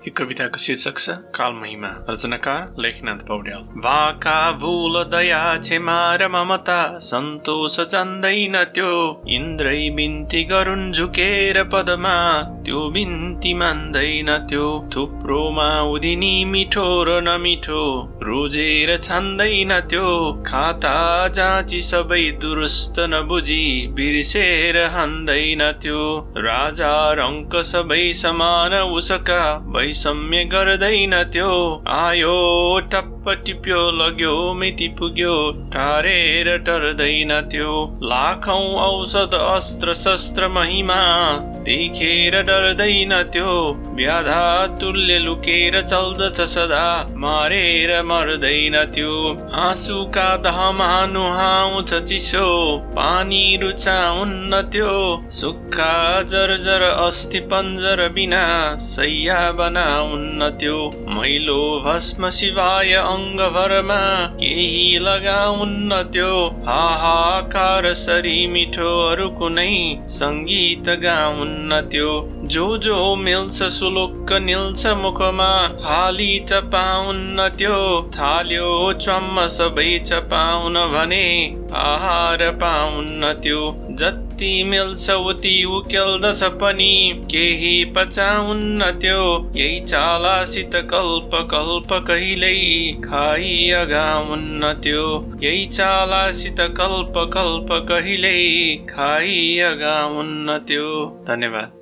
यो कविताको शीर्षक छ काल महिमा रचनाकार लेखनाथ पौड्याल वाका भूल दया क्षमा र ममता सन्तोष जान्दैन त्यो इन्द्रै बिन्ती गरून् झुकेर पदमा त्यो बिन्ती मान्दैन त्यो थुप्रोमा उदिनी मिठो र नमिठो रोजेर छान्दैन त्यो खाता जाँची सबै दुरुस्त नबुझी बिर्सेर हान्दैन त्यो राजा रङ्क सबै समान उसका वैषम्य गर्दैन त्यो। आयो टप्प टिप्यो लग्यो मिति पुग्यो टारेर टर्दैन त्यो। लाखौं औषध अस्त्र शस्त्र महिमा देखेर डर्दैन त्यो। व्याधा तुल्य लुकेर चल्दछ सदा मारेर मर्दैन त्यो। आँसुका दहमा नुहाउँछ चिसो पानी रुचाउन्न त्यो। सुक्खा जर्जर अस्ति पन्जर बिना सैया बनाउन्न त्यो मैलो भस्म शिवाय अङ्गभरमा केही लगाउन्न त्यो हाहाकार सरी मिठोहरू कुनै सङ्गीत गाउन् हुन्न त्यो जो जो मिल्छ सुलुक्क निल्छ मुखमा हाली चपाउन्न त्यो थाल्यो चम्म सबै चपाउन भने आहार पाउन्न त्यो जति मिल्छ उति उकेल्दछ पनि। केही पचाउन्न त्यो यही चालासित कल्प कल्प कहिल्यै खाइ अगाउन्न त्यो। यही चालासित कल्प कल्प कहिल्यै खाइ अगाउन्न त्यो। धन्यवाद।